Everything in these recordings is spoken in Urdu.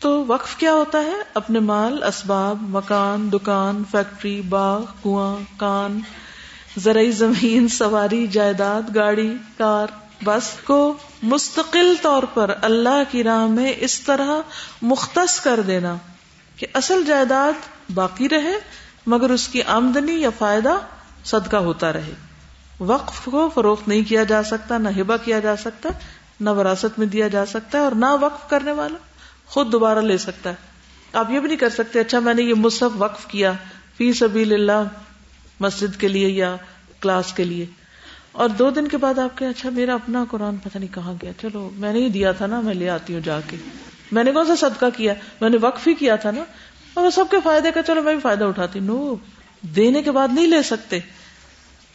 تو وقف کیا ہوتا ہے؟ اپنے مال، اسباب، مکان، دکان، فیکٹری، باغ، کنواں، کان، زرعی زمین، سواری، جائیداد، گاڑی، کار، بس کو مستقل طور پر اللہ کی راہ میں اس طرح مختص کر دینا کہ اصل جائیداد باقی رہے، مگر اس کی آمدنی یا فائدہ صدقہ ہوتا رہے۔ وقف کو فروخت نہیں کیا جا سکتا، نہ ہبا کیا جا سکتا، نہ وراثت میں دیا جا سکتا ہے اور نہ وقف کرنے والا۔ خود دوبارہ لے سکتا ہے۔ آپ یہ بھی نہیں کر سکتے اچھا میں نے یہ مصحف وقف کیا فی سبیل اللہ مسجد کے لیے یا کلاس کے لیے۔ اور دو دن کے بعد آپ کے اچھا میرا اپنا قرآن پتہ نہیں کہاں گیا۔ چلو، میں نے ہی دیا تھا نا، میں لے آتی ہوں جا کے۔ میں نے کون سا صدقہ کیا؟ میں نے وقف ہی کیا تھا نا۔ اور وہ سب کے فائدے کا، چلو میں بھی فائدہ اٹھاتی۔ نو، دینے کے بعد نہیں لے سکتے۔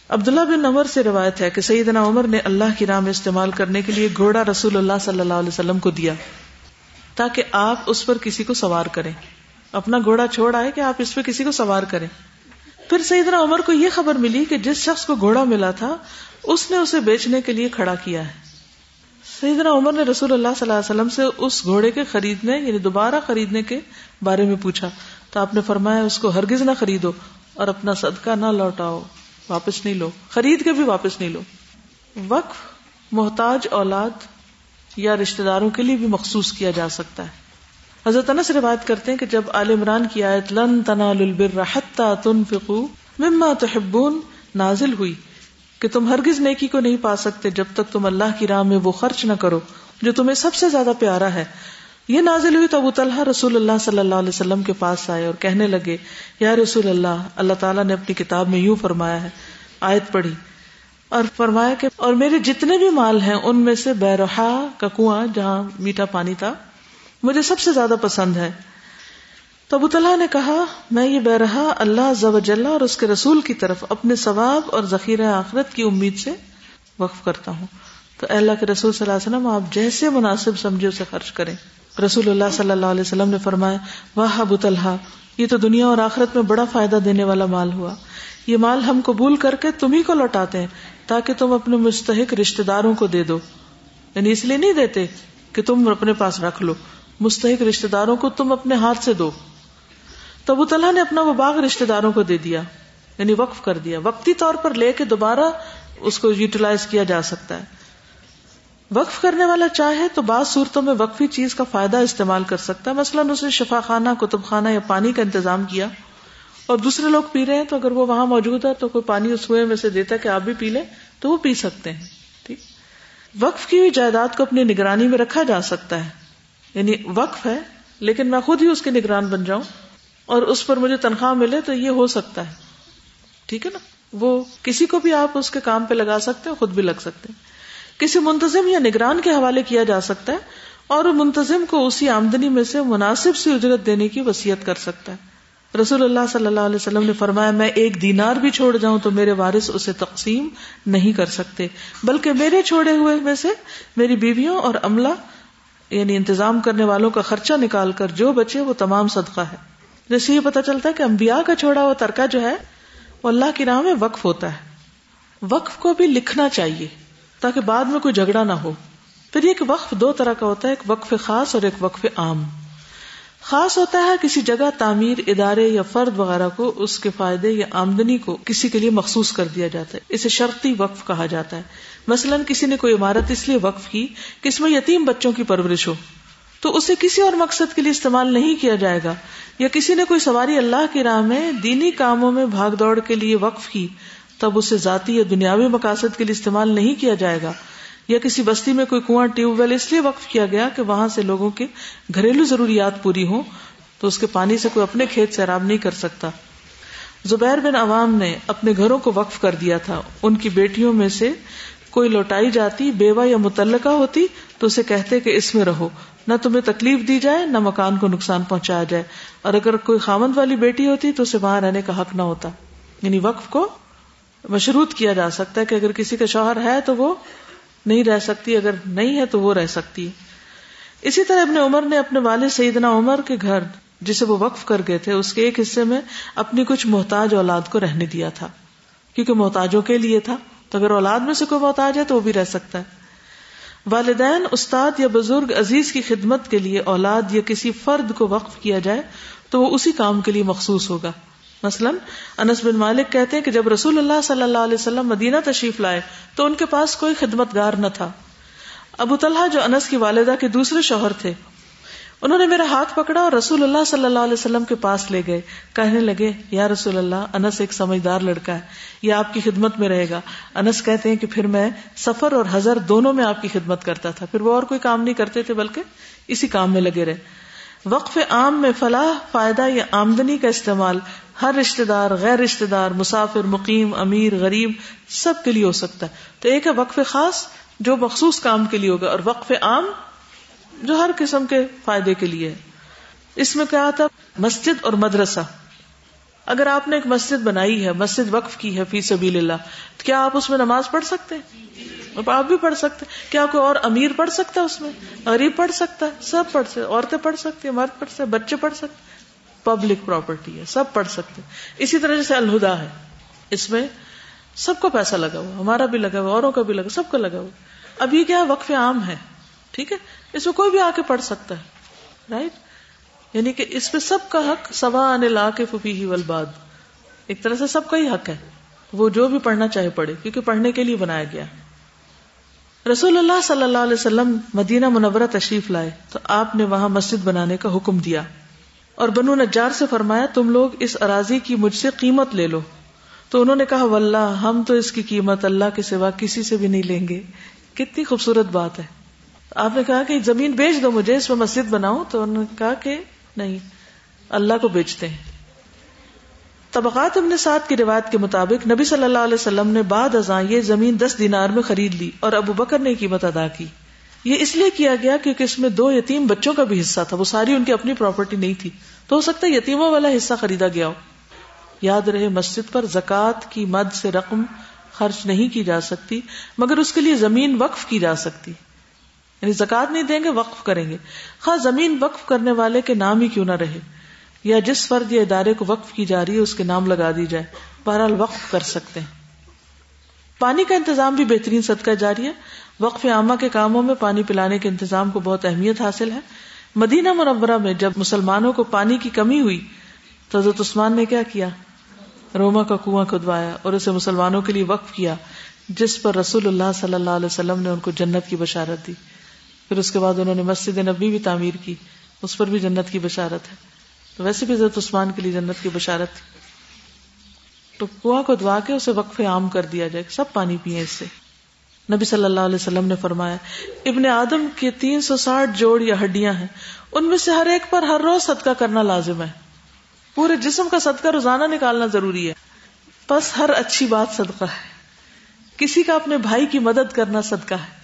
عبداللہ بن عمر سے روایت ہے کہ سیدنا عمر نے اللہ کی راہ میں استعمال کرنے کے لیے گھوڑا رسول اللہ صلی اللہ علیہ وسلم کو دیا۔ تاکہ آپ اس پر کسی کو سوار کریں۔ اپنا گھوڑا چھوڑ آئے کہ آپ اس پہ کسی کو سوار کریں۔ پھر سیدنا عمر کو یہ خبر ملی کہ جس شخص کو گھوڑا ملا تھا، اس نے اسے بیچنے کے لیے کھڑا کیا ہے۔ سیدنا عمر نے رسول اللہ صلی اللہ علیہ وسلم سے اس گھوڑے کے خریدنے یعنی دوبارہ خریدنے کے بارے میں پوچھا۔ تو آپ نے فرمایا، اس کو ہرگز نہ خریدو اور اپنا صدقہ نہ لوٹاؤ، واپس نہیں لو۔ خرید کے بھی واپس نہیں لو۔ وقف، محتاج اولاد یا رشتے داروں کے لیے بھی مخصوص کیا جا سکتا ہے۔ حضرت انس روایت کرتے ہیں کہ جب عال عمران کی آیت لن تنالوا البر حتى تنفقوا مما تحبون نازل ہوئی کہ تم ہرگز نیکی کو نہیں پا سکتے جب تک تم اللہ کی راہ میں وہ خرچ نہ کرو جو تمہیں سب سے زیادہ پیارا ہے۔ یہ نازل ہوئی تو ابو طلحہ رسول اللہ صلی اللہ علیہ وسلم کے پاس آئے اور کہنے لگے، یا رسول اللہ اللہ تعالیٰ نے اپنی کتاب میں یوں فرمایا ہے، آیت پڑھی اور فرمایا کہ اور میرے جتنے بھی مال ہیں ان میں سے بیرحا کا کنواں جہاں میٹھا پانی تھا، مجھے سب سے زیادہ پسند ہے۔ تو ابو طلحہ نے کہا، میں یہ بیرحا اللہ ضب اور اس کے رسول کی طرف اپنے ثواب اور ذخیرہ آخرت کی امید سے وقف کرتا ہوں۔ تو اللہ کے رسول صلی اللہ علیہ وسلم، آپ جیسے مناسب سمجھے اسے خرچ کریں۔ رسول اللہ صلی اللہ علیہ وسلم نے فرمایا، واہ ابو طلحہ، یہ تو دنیا اور آخرت میں بڑا فائدہ دینے والا مال ہوا۔ یہ مال ہم قبول کر کے تمہیں کو لوٹاتے ہیں۔ تاکہ تم اپنے مستحق رشتے داروں کو دے دو۔ یعنی اس لیے نہیں دیتے کہ تم اپنے پاس رکھ لو۔ مستحق رشتے داروں کو تم اپنے ہاتھ سے دو۔ تو ابو طلحہ نے اپنا وہ باغ رشتے داروں کو دے دیا۔ یعنی وقف کر دیا۔ وقتی طور پر لے کے دوبارہ اس کو یوٹیلائز کیا جا سکتا ہے۔ وقف کرنے والا چاہے تو بعض صورتوں میں وقفی چیز کا فائدہ استعمال کر سکتا ہے۔ مثلاً اس نے شفا خانہ کتب خانہ یا پانی کا انتظام کیا۔ اور دوسرے لوگ پی رہے ہیں تو اگر وہ وہاں موجود ہے تو کوئی پانی اس کنویں میں سے دیتا ہے کہ آپ بھی پی لیں، تو وہ پی سکتے ہیں، ٹھیک؟ وقف کی ہوئی جائیداد کو اپنی نگرانی میں رکھا جا سکتا ہے۔ یعنی وقف ہے، لیکن میں خود ہی اس کے نگران بن جاؤں اور اس پر مجھے تنخواہ ملے تو یہ ہو سکتا ہے۔ ٹھیک ہے نا؟ وہ کسی کو بھی آپ اس کے کام پہ لگا سکتے ہیں، خود بھی لگ سکتے ہیں۔ کسی منتظم یا نگران کے حوالے کیا جا سکتا ہے اور منتظم کو اسی آمدنی میں سے مناسب سی اجرت دینے کی وسیعت کر سکتا ہے۔ رسول اللہ صلی اللہ علیہ وسلم نے فرمایا، میں ایک دینار بھی چھوڑ جاؤں تو میرے وارث اسے تقسیم نہیں کر سکتے۔ بلکہ میرے چھوڑے ہوئے میں سے میری بیویوں اور عملہ یعنی انتظام کرنے والوں کا خرچہ نکال کر جو بچے وہ تمام صدقہ ہے۔ جیسے یہ پتا چلتا ہے کہ انبیاء کا چھوڑا ہوا ترکہ جو ہے، وہ اللہ کی راہ میں وقف ہوتا ہے۔ وقف کو بھی لکھنا چاہیے تاکہ بعد میں کوئی جھگڑا نہ ہو۔ پھر یہ وقف دو طرح کا ہوتا ہے، ایک وقف خاص اور ایک وقف عام۔ خاص ہوتا ہے کسی جگہ تعمیر، ادارے یا فرد وغیرہ کو اس کے فائدے یا آمدنی کو کسی کے لیے مخصوص کر دیا جاتا ہے۔ اسے شرطی وقف کہا جاتا ہے۔ مثلاً کسی نے کوئی عمارت اس لیے وقف کی کہ اس میں یتیم بچوں کی پرورش ہو۔ تو اسے کسی اور مقصد کے لیے استعمال نہیں کیا جائے گا۔ یا کسی نے کوئی سواری اللہ کی راہ میں دینی کاموں میں بھاگ دوڑ کے لیے وقف کی، تب اسے ذاتی یا دنیاوی مقاصد کے لیے استعمال نہیں کیا جائے گا۔ یا کسی بستی میں کوئی کنواں ٹیوب ویل، اس لیے وقف کیا گیا کہ وہاں سے لوگوں کے گھریلو ضروریات پوری ہوں، تو اس کے پانی سے کوئی اپنے کھیت سیراب نہیں کر سکتا۔ زبیر بن عوام نے اپنے گھروں کو وقف کر دیا تھا۔ ان کی بیٹیوں میں سے کوئی لوٹائی جاتی، بیوہ یا متعلقہ ہوتی، تو اسے کہتے کہ اس میں رہو۔ نہ تمہیں تکلیف دی جائے، نہ مکان کو نقصان پہنچایا جائے۔ اور اگر کوئی خامند والی بیٹی ہوتی، تو اسے وہاں رہنے کا حق نہ ہوتا۔ یعنی وقف کو مشروط کیا جا سکتا ہے کہ اگر کسی کا شوہر ہے تو وہ نہیں رہ سکتی، اگر نہیں ہے تو وہ رہ سکتی اسی طرح ابن عمر نے اپنے والد سیدنا عمر کے گھر جسے وہ وقف کر گئے تھے، اس کے ایک حصے میں اپنی کچھ محتاج اولاد کو رہنے دیا تھا۔ کیونکہ محتاجوں کے لیے تھا، تو اگر اولاد میں سے کوئی محتاج ہے تو وہ بھی رہ سکتا ہے۔ والدین، استاد یا بزرگ عزیز کی خدمت کے لیے اولاد یا کسی فرد کو وقف کیا جائے تو وہ اسی کام کے لیے مخصوص ہوگا۔ مثلاً انس بن مالک کہتے ہیں کہ جب رسول اللہ صلی اللہ علیہ وسلم مدینہ تشریف لائے تو ان کے پاس کوئی خدمت گار نہ تھا۔ ابو طلحہ جو انس کی والدہ کے دوسرے شوہر تھے، انہوں نے میرا ہاتھ پکڑا اور رسول اللہ صلی اللہ علیہ وسلم کے پاس لے گئے۔ کہنے لگے، یا رسول اللہ، انس ایک سمجھدار لڑکا ہے، یہ آپ کی خدمت میں رہے گا۔ انس کہتے ہیں کہ پھر میں سفر اور ہزر دونوں میں آپ کی خدمت کرتا تھا۔ پھر وہ اور کوئی کام نہیں کرتے تھے، بلکہ اسی کام میں لگے رہے۔ وقف عام میں فلاح، فائدہ یا آمدنی کا استعمال ہر رشتے دار، غیر رشتے دار، مسافر، مقیم، امیر، غریب، سب کے لیے ہو سکتا ہے۔ تو ایک ہے وقف خاص، جو مخصوص کام کے لیے ہوگا، اور وقف عام، جو ہر قسم کے فائدے کے لیے۔ اس میں کیا آتا مسجد اور مدرسہ۔ اگر آپ نے ایک مسجد بنائی ہے، مسجد وقف کی ہے، فی سبیل اللہ، تو کیا آپ اس میں نماز پڑھ سکتے ہیں؟ آپ بھی پڑھ سکتے کیا کوئی اور امیر پڑھ سکتا ہے اس میں؟ غریب پڑھ سکتا ہے، سب پڑھ سکتے عورتیں پڑھ سکتی ہیں، مرد پڑھ سکتے بچے پڑھ سکتے پبلک پراپرٹی ہے، سب پڑھ سکتے اسی طرح جیسے الہدا ہے، اس میں سب کو پیسہ لگا ہوا ہمارا بھی لگا ہوا اوروں کا بھی لگا سب کو لگا ہوا اب یہ کیا وقف عام ہے، ٹھیک ہے؟ اس میں کوئی بھی آ کے پڑھ سکتا ہے رائٹ یعنی کہ اس پہ سب کا حق، سوا آنے لا کے ففی ہی ولباد ایک طرح سے سب کا ہی حق ہے۔ وہ جو بھی پڑھنا چاہے پڑھے، کیونکہ پڑھنے کے لیے بنایا گیا رسول اللہ صلی اللہ علیہ وسلم مدینہ منورہ تشریف لائے، تو آپ نے وہاں مسجد بنانے کا حکم دیا۔ اور بنو نجار سے فرمایا، تم لوگ اس اراضی کی مجھ سے قیمت لے لو۔ تو انہوں نے کہا، واللہ، ہم تو اس کی قیمت اللہ کے سوا کسی سے بھی نہیں لیں گے۔ کتنی خوبصورت بات ہے۔ آپ نے کہا کہ زمین بیچ دو مجھے، اس میں مسجد بناؤ تو انہوں نے کہا کہ نہیں، اللہ کو بیچتے ہیں۔ طبقات ابن سعد کی روایت کے مطابق، نبی صلی اللہ علیہ وسلم نے بعد ازاں یہ زمین دس دینار میں خرید لی اور ابو بکر نے قیمت ادا کی۔ یہ اس لیے کیا گیا کیونکہ اس میں دو یتیم بچوں کا بھی حصہ تھا، وہ ساری ان کی اپنی پراپرٹی نہیں تھی۔ تو ہو سکتا ہے یتیموں والا حصہ خریدا گیا ہو۔ یاد رہے، مسجد پر زکوٰۃ کی مد سے رقم خرچ نہیں کی جا سکتی، مگر اس کے لیے زمین وقف کی جا سکتی۔ یعنی زکات نہیں دیں گے، وقف کریں گے۔ خاص زمین وقف کرنے والے کے نام ہی کیوں نہ رہے، یا جس فرد یا ادارے کو وقف کی جا رہی ہے، اس کے نام لگا دی جائے۔ بہرحال وقف کر سکتے ہیں۔ پانی کا انتظام بھی بہترین صدقہ جاری ہے وقف عامہ کے کاموں میں پانی پلانے کے انتظام کو بہت اہمیت حاصل ہے۔ مدینہ منورہ میں جب مسلمانوں کو پانی کی کمی ہوئی، تو حضرت عثمان نے کیا کیا؟ روما کا کنواں کھدوایا اور اسے مسلمانوں کے لیے وقف کیا، جس پر رسول اللہ صلی اللہ علیہ وسلم نے ان کو جنت کی بشارت دی۔ پھر اس کے بعد انہوں نے مسجد نبی بھی تعمیر کی، اس پر بھی جنت کی بشارت ہے۔ تو ویسے بھی حضرت عثمان کے لیے جنت کی بشارت تھی۔ تو کنواں کو دعا کے اسے وقف عام کر دیا جائے، سب پانی پیئے اس سے۔ نبی صلی اللہ علیہ وسلم نے فرمایا، ابن آدم کے تین سو ساٹھ جوڑ یا ہڈیاں ہیں، ان میں سے ہر ایک پر ہر روز صدقہ کرنا لازم ہے۔ پورے جسم کا صدقہ روزانہ نکالنا ضروری ہے۔ بس ہر اچھی بات صدقہ ہے۔ کسی کا اپنے بھائی کی مدد کرنا صدقہ ہے۔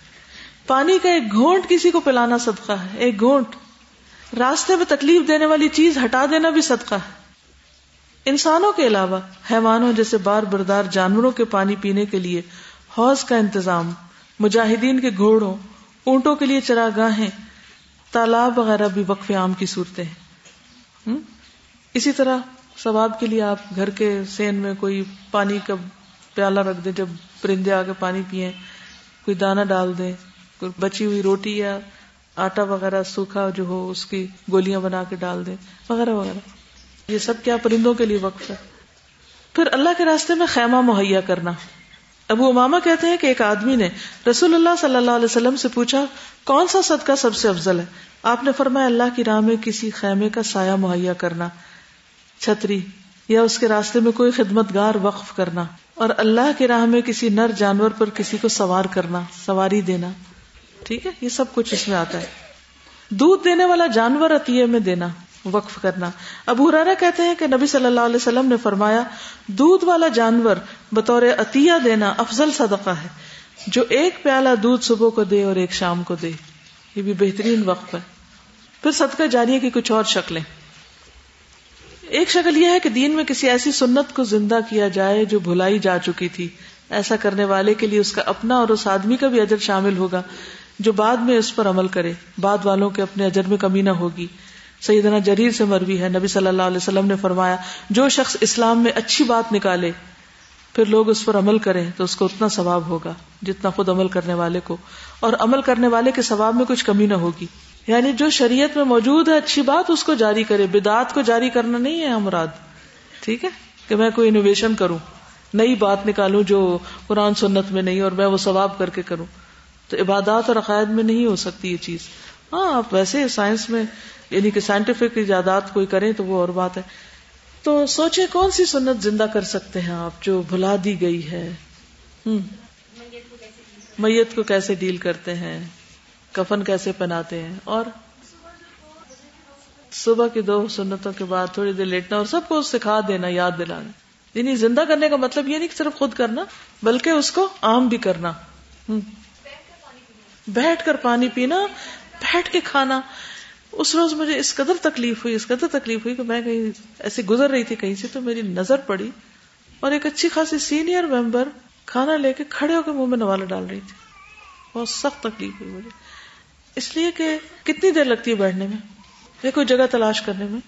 پانی کا ایک گھونٹ کسی کو پلانا صدقہ ہے۔ ایک گھونٹ۔ راستے میں تکلیف دینے والی چیز ہٹا دینا بھی صدقہ ہے۔ انسانوں کے علاوہ، حیوانوں جیسے بار بردار جانوروں کے پانی پینے کے لیے حوض کا انتظام، مجاہدین کے گھوڑوں، اونٹوں کے لیے چراگاہیں تالاب وغیرہ بھی وقف عام کی صورتیں ہیں۔ اسی طرح ثواب کے لیے آپ گھر کے سین میں کوئی پانی کا پیالہ رکھ دیں، جب پرندے آ کے پانی پیئیں، کوئی دانا ڈال دیں، کوئی بچی ہوئی روٹی یا آٹا وغیرہ سوکھا جو ہو، اس کی گولیاں بنا کے ڈال دیں، وغیرہ وغیرہ۔ یہ سب کیا پرندوں کے لیے وقف ہے؟ پھر اللہ کے راستے میں خیمہ مہیا کرنا۔ ابو اماما کہتے ہیں کہ ایک آدمی نے رسول اللہ صلی اللہ علیہ وسلم سے پوچھا، کون سا صدقہ سب سے افضل ہے؟ آپ نے فرمایا، اللہ کی راہ میں کسی خیمے کا سایہ مہیا کرنا، چھتری یا اس کے راستے میں کوئی خدمت گار وقف کرنا، اور اللہ کی راہ میں کسی نر جانور پر کسی کو سوار کرنا، سواری دینا۔ ٹھیک ہے، یہ سب کچھ اس میں آتا ہے۔ دودھ دینے والا جانور عطیے میں دینا۔ وقف کرنا۔ ابو ہرارا کہتے ہیں کہ نبی صلی اللہ علیہ وسلم نے فرمایا، دودھ والا جانور بطور عطیہ دینا افضل صدقہ ہے۔ جو ایک پیالہ دودھ صبح کو دے اور ایک شام کو دے۔ یہ بھی بہترین وقف ہے۔ پھر صدقہ جاریہ کی کچھ اور شکلیں۔ ایک شکل یہ ہے کہ دین میں کسی ایسی سنت کو زندہ کیا جائے جو بھلائی جا چکی تھی۔ ایسا کرنے والے کے لیے اس کا اپنا اور اس آدمی کا بھی اجر شامل ہوگا جو بعد میں اس پر عمل کرے۔ بعد والوں کے اپنے اجر میں کمی نہ ہوگی۔ سیدنا جریر سے مروی ہے۔ نبی صلی اللہ علیہ وسلم نے فرمایا، جو شخص اسلام میں اچھی بات نکالے، پھر لوگ اس پر عمل کریں تو اس کو اتنا ثواب ہوگا جتنا خود عمل کرنے والے کو۔ اور عمل کرنے والے کے ثواب میں کچھ کمی نہ ہوگی۔ یعنی جو شریعت میں موجود ہے، اچھی بات اس کو جاری کرے۔ بدعت کو جاری کرنا نہیں ہے مراد۔ ٹھیک ہے؟ کہ میں کوئی انوویشن کروں، نئی بات نکالوں جو قرآن سنت میں نہیں اور میں وہ ثواب کر کے کروں۔ تو عبادات اور عقائد میں نہیں ہو سکتی یہ چیز۔ ہاں آپ ویسے سائنس میں یعنی کہ سائنٹیفک ایجادات کوئی کریں تو وہ اور بات ہے۔ تو سوچے کون سی سنت زندہ کر سکتے ہیں آپ جو بھلا دی گئی ہے؟ میت کو کیسے ڈیل کرتے ہیں؟ کفن کیسے پہناتے ہیں؟ اور صبح کی دو سنتوں کے بعد تھوڑی دیر لیٹنا اور سب کو سکھا دینا، یاد دلانا۔ یعنی زندہ کرنے کا مطلب یہ نہیں کہ صرف خود کرنا، بلکہ اس کو عام بھی کرنا۔ بیٹھ کر پانی پینا، بیٹھ کے کھانا۔ اس روز مجھے اس قدر تکلیف ہوئی، اس قدر تکلیف ہوئی کہ میں کہیں ایسی گزر رہی تھی، کہیں سے تو میری نظر پڑی اور ایک اچھی خاصی سینئر ممبر کھانا لے کے کھڑے ہو کے منہ میں نوالا ڈال رہی تھی۔ بہت سخت تکلیف ہوئی مجھے۔ اس لیے کہ کتنی دیر لگتی ہے بیٹھنے میں؟ یا کوئی جگہ تلاش کرنے میں؟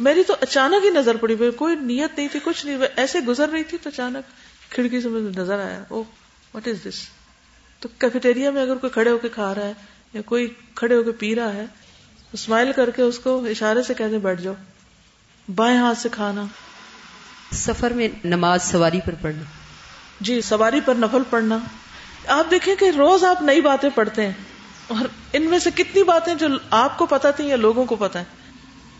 میری تو اچانک ہی نظر پڑی کوئی نیت نہیں تھی، کچھ نہیں۔ ایسے گزر رہی تھی تو اچانک کھڑکی سے مجھے نظر آیا۔ او وٹ از دس تو کیفیٹیریا میں اگر کوئی کھڑے ہو کے کھا رہا ہے یا کوئی کھڑے ہو کے پی رہا ہے اسمائل کر کے اس کو اشارے سے کہتے بیٹھ جاؤ بائیں ہاتھ سے کھانا۔ سفر میں نماز سواری پر پڑھنا۔ جی سواری پر نفل پڑھنا۔ آپ دیکھیں کہ روز آپ نئی باتیں پڑھتے ہیں اور ان میں سے کتنی باتیں جو آپ کو پتا تھی یا لوگوں کو پتا ہے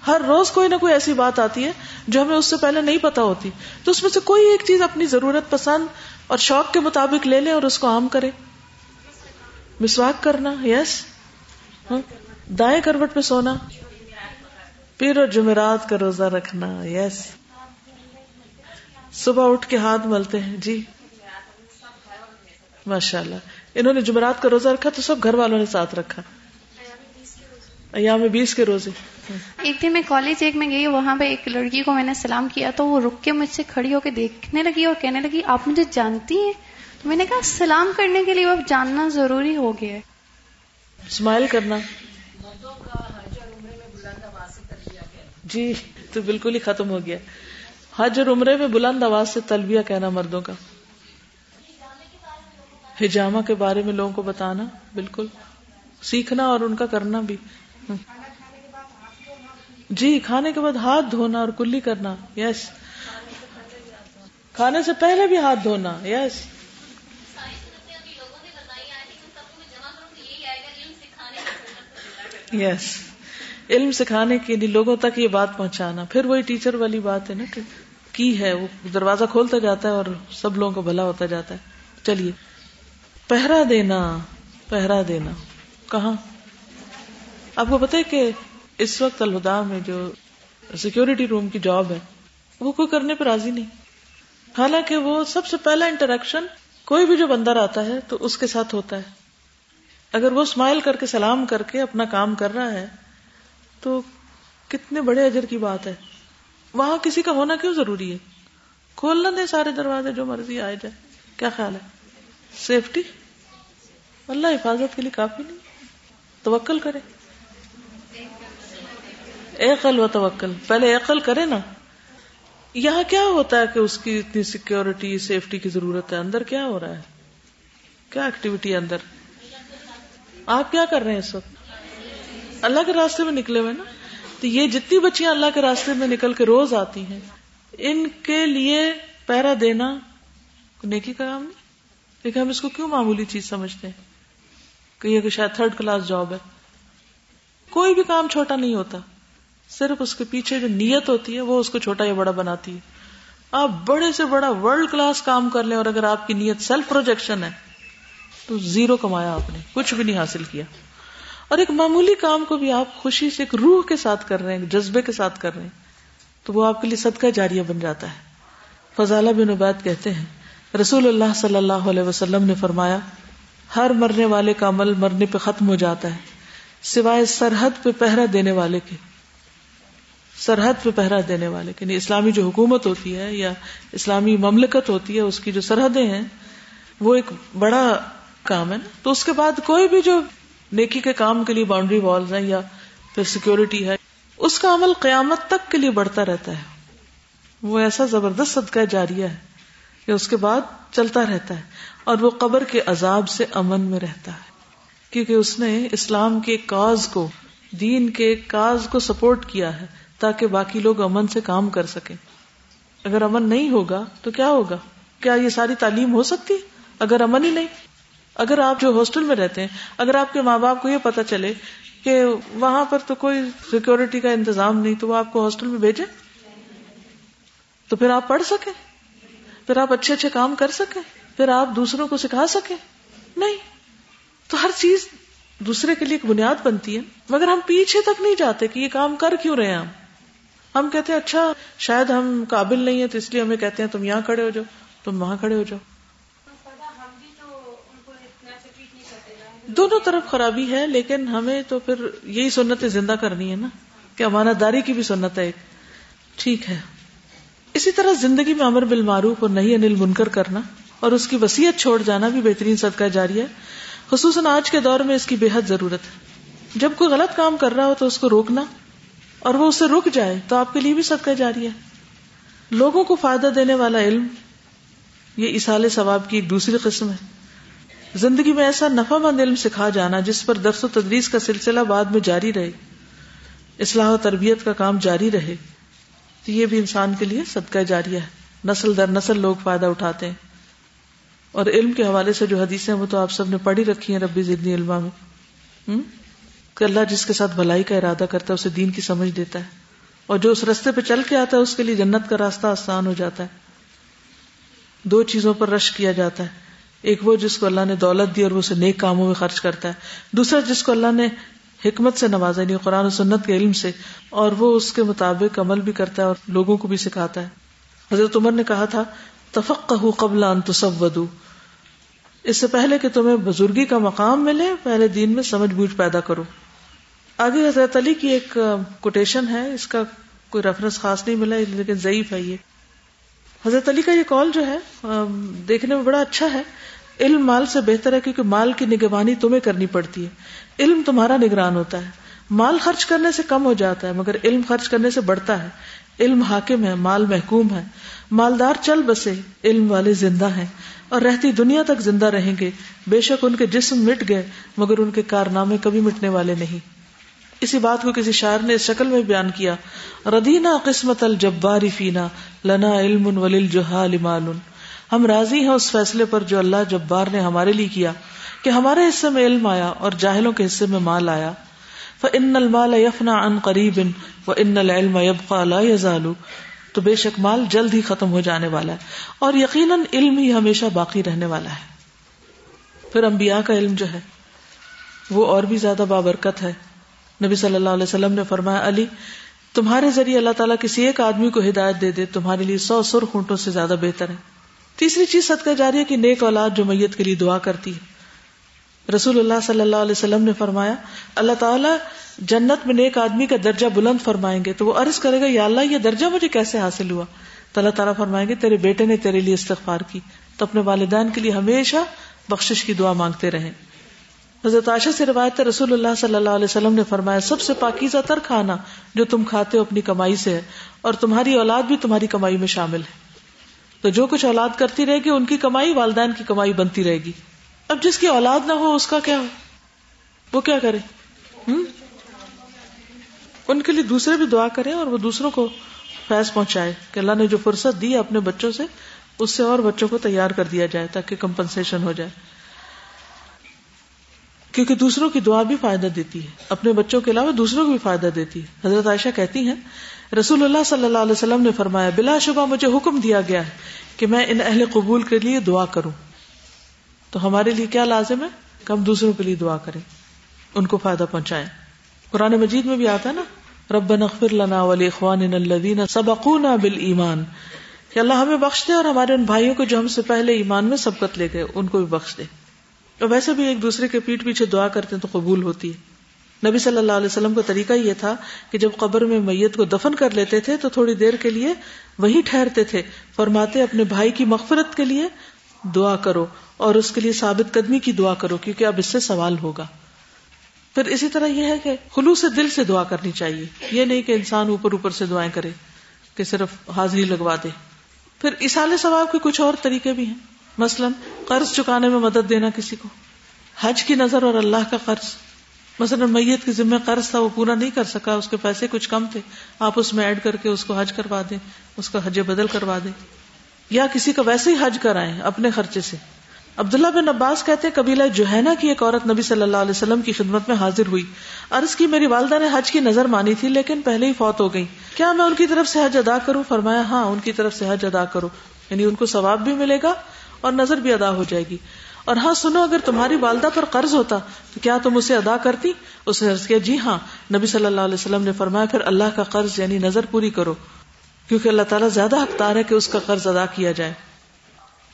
ہر روز کوئی نہ کوئی ایسی بات آتی ہے جو ہمیں اس سے پہلے نہیں پتا ہوتی۔ تو اس میں سے کوئی ایک چیز اپنی ضرورت پسند اور شوق کے مطابق لے لے اور اس کو عام کرے۔ مسواک کرنا یس ہاں؟ دائیں کروٹ پہ سونا پیر اور جمعرات کا روزہ رکھنا یس صبح اٹھ کے ہاتھ ملتے ہیں جی. ماشاء اللہ انہوں نے جمعرات کا روزہ رکھا تو سب گھر والوں نے ساتھ رکھا۔ میں بیس کے روزے۔ ایک دن میں کالج ایک میں گئی وہاں پہ ایک لڑکی کو میں نے سلام کیا تو وہ رک کے مجھ سے کھڑی ہو کے دیکھنے لگی اور کہنے لگی آپ مجھے جانتی ہیں؟ تو میں نے کہا سلام کرنے کے لیے اب جاننا ضروری ہو گیا اسمائل کرنا۔ جی تو بالکل ہی ختم ہو گیا۔ حج اور عمرے میں بلند آواز سے تلبیہ کہنا مردوں کا۔ ہجامہ کے بارے میں لوگوں کو بتانا، بالکل۔ سیکھنا اور ان کا کرنا بھی۔ جی کھانے کے بعد ہاتھ دھونا اور کلی کرنا، یس۔ کھانے سے پہلے بھی ہاتھ دھونا، یس۔ یس۔ علم سکھانے کے لیے لوگوں تک یہ بات پہنچانا۔ پھر وہی ٹیچر والی بات ہے نا کہ کی ہے؟ وہ دروازہ کھولتا جاتا ہے اور سب لوگوں کو بھلا ہوتا جاتا ہے۔ چلیے۔ پہرا دینا پہرا دینا۔ کہاں؟ آپ کو پتا ہے کہ اس وقت الہدا میں جو سیکورٹی روم کی جاب ہے، وہ کوئی کرنے پہ راضی نہیں۔ حالانکہ وہ سب سے پہلا انٹریکشن کوئی بھی جو بندر آتا ہے تو اس کے ساتھ ہوتا ہے۔ اگر وہ اسمائل کر کے سلام کر کے اپنا کام کر رہا ہے تو کتنے بڑے اجر کی بات ہے۔ وہاں کسی کا ہونا کیوں ضروری ہے؟ کھولنا دے سارے دروازے جو مرضی آئے جائے کیا خیال ہے؟ سیفٹی اللہ حفاظت کے لیے کافی نہیں۔ توکل کرے۔ عقل و توکل۔ پہلے عقل کرے نا۔ یہاں کیا ہوتا ہے کہ اس کی اتنی سیکورٹی سیفٹی کی ضرورت ہے؟ اندر کیا ہو رہا ہے؟ کیا ایکٹیویٹی اندر؟ آپ کیا کر رہے ہیں اس وقت؟ اللہ کے راستے میں نکلے ہوئے نا، تو یہ جتنی بچیاں اللہ کے راستے میں نکل کے روز آتی ہیں، ان کے لیے پیرا دینا نیکی کا کام نہیں۔ لیکن ہم اس کو کیوں معمولی چیز سمجھتے ہیں؟ کہ یہ شاید تھرڈ کلاس جاب ہے۔ کوئی بھی کام چھوٹا نہیں ہوتا۔ صرف اس کے پیچھے جو نیت ہوتی ہے، وہ اس کو چھوٹا یا بڑا بناتی ہے۔ آپ بڑے سے بڑا ورلڈ کلاس کام کر لیں اور اگر آپ کی نیت سیلف پروجیکشن ہے، تو زیرو کمایا آپ نے، کچھ بھی نہیں حاصل کیا۔ اور ایک معمولی کام کو بھی آپ خوشی سے ایک روح کے ساتھ کر رہے ہیں جذبے کے ساتھ کر رہے ہیں، تو وہ آپ کے لیے صدقہ جاریہ بن جاتا ہے۔ فضالہ بن عبید کہتے ہیں، رسول اللہ صلی اللہ علیہ وسلم نے فرمایا، ہر مرنے والے کا عمل مرنے پہ ختم ہو جاتا ہے، سوائے سرحد پہ پہرا دینے والے کے۔ سرحد پہ پہرا دینے والے کے یعنی اسلامی جو حکومت ہوتی ہے یا اسلامی مملکت ہوتی ہے، اس کی جو سرحدیں ہیں، وہ ایک بڑا کام ہے نا۔ تو اس کے بعد کوئی بھی جو نیکی کے کام کے لیے باؤنڈری والز ہیں یا پھر سیکورٹی ہے، اس کا عمل قیامت تک کے لیے بڑھتا رہتا ہے۔ وہ ایسا زبردست صدقہ جاریہ ہے کہ اس کے بعد چلتا رہتا ہے اور وہ قبر کے عذاب سے امن میں رہتا ہے۔ کیونکہ اس نے اسلام کے کاز کو، دین کے کاز کو سپورٹ کیا ہے تاکہ باقی لوگ امن سے کام کر سکیں۔ اگر امن نہیں ہوگا تو کیا ہوگا؟ کیا یہ ساری تعلیم ہو سکتی؟ اگر امن ہی نہیں۔ اگر آپ جو ہاسٹل میں رہتے ہیں، اگر آپ کے ماں باپ کو یہ پتا چلے کہ وہاں پر تو کوئی سیکورٹی کا انتظام نہیں، تو وہ آپ کو ہاسٹل میں بھیجے تو پھر آپ پڑھ سکیں؟ پھر آپ اچھے اچھے کام کر سکیں؟ پھر آپ دوسروں کو سکھا سکیں؟ نہیں۔ تو ہر چیز دوسرے کے لیے ایک بنیاد بنتی ہے۔ مگر ہم پیچھے تک نہیں جاتے کہ یہ کام کر کیوں رہے ہیں ہم؟ ہم کہتے ہیں اچھا شاید ہم قابل نہیں ہیں، تو اس لیے ہمیں کہتے ہیں، تم یہاں کھڑے ہو جاؤ، تم وہاں کھڑے ہو جاؤ۔ دونوں طرف خرابی ہے، لیکن ہمیں تو پھر یہی سنتیں زندہ کرنی ہے نا، کہ امانت داری کی بھی سنت ہے ایک۔ ٹھیک ہے۔ اسی طرح زندگی میں امر بالمعروف اور نہیں انل منکر کرنا اور اس کی وسیعت چھوڑ جانا بھی بہترین صدقہ جاری ہے۔ خصوصاً آج کے دور میں اس کی بے حد ضرورت ہے۔ جب کوئی غلط کام کر رہا ہو تو اس کو روکنا اور وہ اسے رک جائے تو آپ کے لیے بھی صدقہ جاری ہے۔ لوگوں کو فائدہ دینے والا علم، یہ اسال ثواب کی دوسری قسم ہے۔ زندگی میں ایسا نفع مند علم سکھا جانا جس پر درس و تدریس کا سلسلہ بعد میں جاری رہے۔ اصلاح و تربیت کا کام جاری رہے۔ تو یہ بھی انسان کے لیے صدقہ جاری ہے۔ نسل در نسل لوگ فائدہ اٹھاتے ہیں۔ اور علم کے حوالے سے جو حدیثیں وہ تو آپ سب نے پڑھی رکھی ہیں ربی زدنی علما میں۔ کہ اللہ جس کے ساتھ بھلائی کا ارادہ کرتا ہے، اسے دین کی سمجھ دیتا ہے۔ اور جو اس رستے پہ چل کے آتا ہے، اس کے لیے جنت کا راستہ آسان ہو جاتا ہے۔ دو چیزوں پر رش کیا جاتا ہے۔ ایک وہ جس کو اللہ نے دولت دی اور وہ اسے نیک کاموں میں خرچ کرتا ہے۔ دوسرا، جس کو اللہ نے حکمت سے نوازا نہیں یعنی قرآن و سنت کے علم سے، اور وہ اس کے مطابق عمل بھی کرتا ہے اور لوگوں کو بھی سکھاتا ہے۔ حضرت عمر نے کہا تھا تفق قبل ان تصودو اس سے پہلے کہ تمہیں بزرگی کا مقام ملے، پہلے دین میں سمجھ بوجھ پیدا کرو۔ آگے حضرت علی کی ایک کوٹیشن ہے، اس کا کوئی ریفرنس خاص نہیں ملا، لیکن ضعیف ہے یہ۔ حضرت علی کا یہ کال جو ہے دیکھنے میں بڑا اچھا ہے۔ علم مال سے بہتر ہے کیونکہ مال کی نگوانی تمہیں کرنی پڑتی ہے۔ علم تمہارا نگران ہوتا ہے۔ مال خرچ کرنے سے کم ہو جاتا ہے، مگر علم خرچ کرنے سے بڑھتا ہے۔ علم حاکم ہے، مال محکوم ہے۔ مالدار چل بسے، علم والے زندہ ہیں۔ اور رہتی دنیا تک زندہ رہیں گے۔ بے شک ان کے جسم مٹ گئے، مگر ان کے کارنامے کبھی مٹنے والے نہیں۔ اسی بات کو کسی شاعر نے اس شکل میں بیان کیا، ردینا قسمت الجباری فینا، لنا علم ولیل مال ہم راضی ہیں اس فیصلے پر جو اللہ جبار نے ہمارے لیے کیا کہ ہمارے حصے میں علم آیا اور جاہلوں کے حصے میں مال آیا۔ فن المال یفنا ان قریب و ان العلم یبقى لا تو بے شک مال جلد ہی ختم ہو جانے والا ہے اور یقیناً علم ہی ہمیشہ باقی رہنے والا ہے۔ پھر انبیاء کا علم جو ہے، وہ اور بھی زیادہ بابرکت ہے۔ نبی صلی اللہ علیہ وسلم نے فرمایا، علی، تمہارے ذریعے اللہ تعالیٰ کسی ایک آدمی کو ہدایت دے دے، تمہارے لیے سو سر خونٹوں سے زیادہ بہتر ہے۔ تیسری چیز صدقہ جاری ہے کہ نیک اولاد جو میت کے لیے دعا کرتی ہے۔ رسول اللہ صلی اللہ علیہ وسلم نے فرمایا، اللہ تعالیٰ جنت میں نیک آدمی کا درجہ بلند فرمائیں گے تو وہ عرض کرے گا، یا اللہ، یہ درجہ مجھے کیسے حاصل ہوا؟ تو اللہ تعالیٰ فرمائیں گے، تیرے بیٹے نے تیرے لیے استغفار کی، تو اپنے والدین کے لیے ہمیشہ بخشش کی دعا مانگتے رہیں۔ حضرت عائشہ سے روایت رسول اللہ صلی اللہ علیہ وسلم نے فرمایا، سب سے پاکیزہ تر کھانا جو تم کھاتے ہو اپنی کمائی سے ہے اور تمہاری اولاد بھی تمہاری کمائی میں شامل ہے۔ تو جو کچھ اولاد کرتی رہے گی، ان کی کمائی، والدین کی کمائی بنتی رہے گی۔ اب جس کی اولاد نہ ہو، اس کا کیا ہو؟ وہ کیا کرے؟ ان کے لیے دوسرے بھی دعا کرے اور وہ دوسروں کو فیض پہنچائے کہ اللہ نے جو فرصت دی اپنے بچوں سے، اس سے اور بچوں کو تیار کر دیا جائے تاکہ کمپنسیشن ہو جائے۔ کیونکہ دوسروں کی دعا بھی فائدہ دیتی ہے۔ اپنے بچوں کے علاوہ دوسروں کو بھی فائدہ دیتی ہے۔ حضرت عائشہ کہتی ہیں رسول اللہ صلی اللہ علیہ وسلم نے فرمایا، بلا شبہ مجھے حکم دیا گیا ہے کہ میں ان اہل قبول کے لیے دعا کروں۔ تو ہمارے لیے کیا لازم ہے؟ کہ ہم دوسروں کے لیے دعا کریں، ان کو فائدہ پہنچائیں۔ قرآن مجید میں بھی آتا ہے نا رب نغفر لنا ولی اخوان الذین سبقونا بالایمان۔ کہ اللہ ہمیں بخش دے اور ہمارے ان بھائیوں کو جو ہم سے پہلے ایمان میں سبقت لے گئے، ان کو بھی بخش دے۔ اور ویسے بھی ایک دوسرے کے پیٹ پیچھے دعا کرتے ہیں تو قبول ہوتی ہے۔ نبی صلی اللہ علیہ وسلم کا طریقہ یہ تھا کہ جب قبر میں میت کو دفن کر لیتے تھے تو تھوڑی دیر کے لیے وہی ٹھہرتے تھے۔ فرماتے اپنے بھائی کی مغفرت کے لیے دعا کرو اور اس کے لیے ثابت قدمی کی دعا کرو کیونکہ اب اس سے سوال ہوگا۔ پھر اسی طرح یہ ہے کہ خلوص سے دل سے دعا کرنی چاہیے۔ یہ نہیں کہ انسان اوپر اوپر سے دعائیں کرے کہ صرف حاضری لگوا دے۔ پھر اسال ثواب کے کچھ اور طریقے بھی ہیں۔ مثلا قرض چکانے میں مدد دینا کسی کو۔ حج کی نظر اور اللہ کا قرض۔ مثلا میت کے ذمہ قرض تھا، وہ پورا نہیں کر سکا، اس کے پیسے کچھ کم تھے۔ آپ اس میں ایڈ کر کے اس کو حج کروا دیں، اس کا حج بدل کروا دیں۔ یا کسی کا ویسے ہی حج کرائیں اپنے خرچے سے۔ عبداللہ بن عباس کہتے قبیلہ جوہینا کی ایک عورت نبی صلی اللہ علیہ وسلم کی خدمت میں حاضر ہوئی۔ عرض کی، میری والدہ نے حج کی نظر مانی تھی، لیکن پہلے ہی فوت ہو گئی کیا میں ان کی طرف سے حج ادا کروں؟ فرمایا ہاں ان کی طرف سے حج ادا کرو۔ یعنی ان کو ثواب بھی ملے گا اور نظر بھی ادا ہو جائے گی۔ اور ہاں سنو، اگر تمہاری والدہ پر قرض ہوتا تو کیا تم اسے ادا کرتی؟ اسے عرض کیا جی ہاں۔ نبی صلی اللہ علیہ وسلم نے فرمایا، پھر اللہ کا قرض یعنی نظر پوری کرو، کیونکہ اللہ تعالیٰ زیادہ حقدار ہے کہ اس کا قرض ادا کیا جائے۔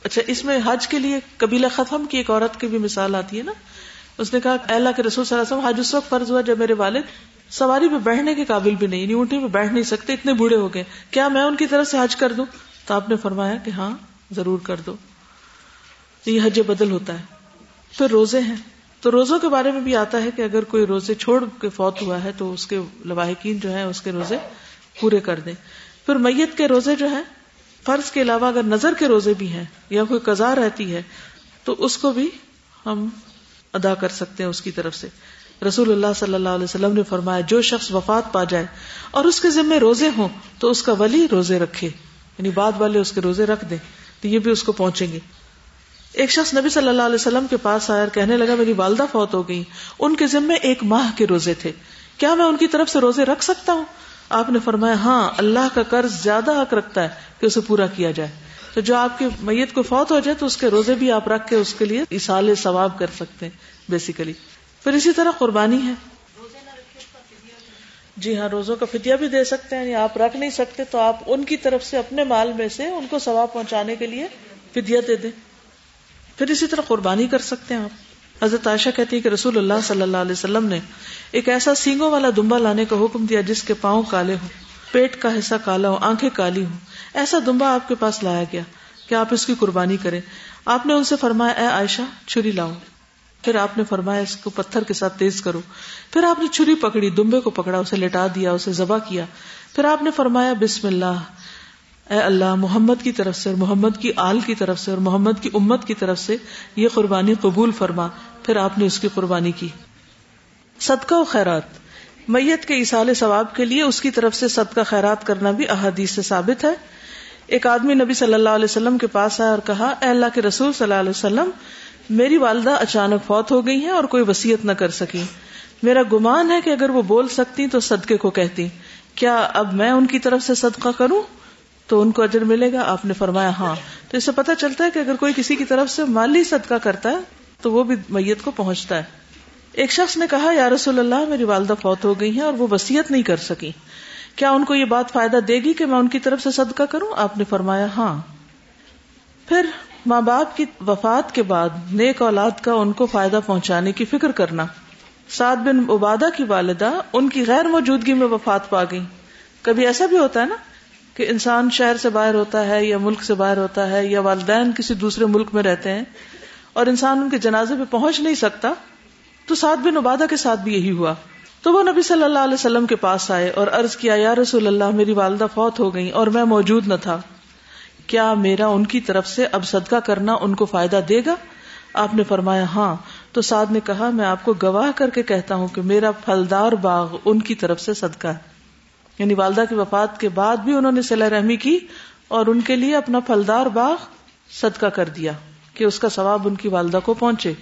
اچھا اس میں حج کے لیے قبیلہ ختم کی ایک عورت کی بھی مثال آتی ہے نا؟ اس نے کہا اللہ کے رسول صلی اللہ علیہ وسلم، حج اس وقت فرض ہوا جب میرے والد سواری پہ بیٹھنے کے قابل بھی نہیں یعنی اونٹی پہ بیٹھ نہیں سکتے، اتنے بوڑھے ہو گئے۔ کیا میں ان کی طرف سے حج کر دوں؟ تو آپ نے فرمایا کہ ہاں ضرور کر دو۔ یہ حج بدل ہوتا ہے۔ پھر روزے ہیں۔ تو روزوں کے بارے میں بھی آتا ہے کہ اگر کوئی روزے چھوڑ کے فوت ہوا ہے تو اس کے لواحقین جو ہیں اس کے روزے پورے کر دیں۔ پھر میت کے روزے جو ہیں، فرض کے علاوہ اگر نظر کے روزے بھی ہیں یا کوئی قزا رہتی ہے، تو اس کو بھی ہم ادا کر سکتے ہیں اس کی طرف سے۔ رسول اللہ صلی اللہ علیہ وسلم نے فرمایا، جو شخص وفات پا جائے اور اس کے ذمے روزے ہوں تو اس کا ولی روزے رکھے یعنی بعد والے اس کے روزے رکھ دیں، تو یہ بھی اس کو پہنچیں گے۔ ایک شخص نبی صلی اللہ علیہ وسلم کے پاس آیا اور کہنے لگا، میری والدہ فوت ہو گئی۔ ان کے ذمے ایک ماہ کے روزے تھے۔ کیا میں ان کی طرف سے روزے رکھ سکتا ہوں؟ آپ نے فرمایا ہاں اللہ کا قرض زیادہ حق رکھتا ہے کہ اسے پورا کیا جائے۔ تو جو آپ کی میت کو فوت ہو جائے تو اس کے روزے بھی آپ رکھ کے اس کے لیے اشال ثواب کر سکتے ہیں بیسیکلی پھر اسی طرح قربانی ہے۔ جی ہاں روزوں کا فدیہ بھی دے سکتے ہیں یعنی آپ رکھ نہیں سکتے تو آپ ان کی طرف سے اپنے مال میں سے ان کو ثواب پہنچانے کے لیے فدیہ دے دیں۔ پھر اسی طرح قربانی کر سکتے ہیں آپ۔ حضرت عائشہ کہتی ہے کہ رسول اللہ صلی اللہ علیہ وسلم نے ایک ایسا سینگوں والا دمبا لانے کا حکم دیا جس کے پاؤں کالے ہوں، پیٹ کا حصہ کالا ہو آنکھیں کالی ہوں۔ ایسا دمبا آپ کے پاس لایا گیا کہ آپ اس کی قربانی کریں۔ آپ نے ان سے فرمایا، اے عائشہ، چھری لاؤ۔ پھر آپ نے فرمایا، اس کو پتھر کے ساتھ تیز کرو۔ پھر آپ نے چھری پکڑی، دمبے کو پکڑا، اسے لٹا دیا، اسے ذبح کیا۔ پھر آپ نے فرمایا، بسم اللہ اے اللہ، محمد کی طرف سے اور محمد کی آل کی طرف سے اور محمد کی امت کی طرف سے یہ قربانی قبول فرما۔ پھر آپ نے اس کی قربانی کی۔ صدقہ و خیرات۔ میت کے اصال ثواب کے لیے اس کی طرف سے صدقہ خیرات کرنا بھی احادیث سے ثابت ہے۔ ایک آدمی نبی صلی اللہ علیہ وسلم کے پاس آیا اور کہا، اے اللہ کے رسول صلی اللہ علیہ وسلم، میری والدہ اچانک فوت ہو گئی ہیں اور کوئی وسیعت نہ کر سکی۔ میرا گمان ہے کہ اگر وہ بول سکتی تو صدقے کو کہتی۔ کیا اب میں ان کی طرف سے صدقہ کروں؟ تو ان کو اجر ملے گا؟ آپ نے فرمایا ہاں۔ تو اس سے پتا چلتا ہے کہ اگر کوئی کسی کی طرف سے مالی صدقہ کرتا ہے، تو وہ بھی میت کو پہنچتا ہے۔ ایک شخص نے کہا، یا رسول اللہ، میری والدہ فوت ہو گئی ہیں اور وہ وسیعت نہیں کر سکی کیا ان کو یہ بات فائدہ دے گی کہ میں ان کی طرف سے صدقہ کروں؟ آپ نے فرمایا ہاں۔ پھر ماں باپ کی وفات کے بعد نیک اولاد کا ان کو فائدہ پہنچانے کی فکر کرنا۔ سعد بن عبادہ کی والدہ ان کی غیر موجودگی میں وفات پا گئی کبھی ایسا بھی ہوتا ہے نا؟ کہ انسان شہر سے باہر ہوتا ہے یا ملک سے باہر ہوتا ہے یا والدین کسی دوسرے ملک میں رہتے ہیں اور انسان ان کے جنازے پہ پہنچ نہیں سکتا، تو سعد بن عبادہ کے ساتھ بھی یہی ہوا۔ تو وہ نبی صلی اللہ علیہ وسلم کے پاس آئے اور عرض کیا، یا رسول اللہ، میری والدہ فوت ہو گئی اور میں موجود نہ تھا۔ کیا میرا ان کی طرف سے اب صدقہ کرنا ان کو فائدہ دے گا؟ آپ نے فرمایا ہاں۔ تو سعد نے کہا، میں آپ کو گواہ کر کے کہتا ہوں کہ میرا پھلدار باغ ان کی طرف سے صدقہ ہے۔ یعنی والدہ کی وفات کے بعد بھی انہوں نے صلاح رحمی کی اور ان کے لیے اپنا پھلدار باغ صدقہ کر دیا کہ اس کا ثواب ان کی والدہ کو پہنچے۔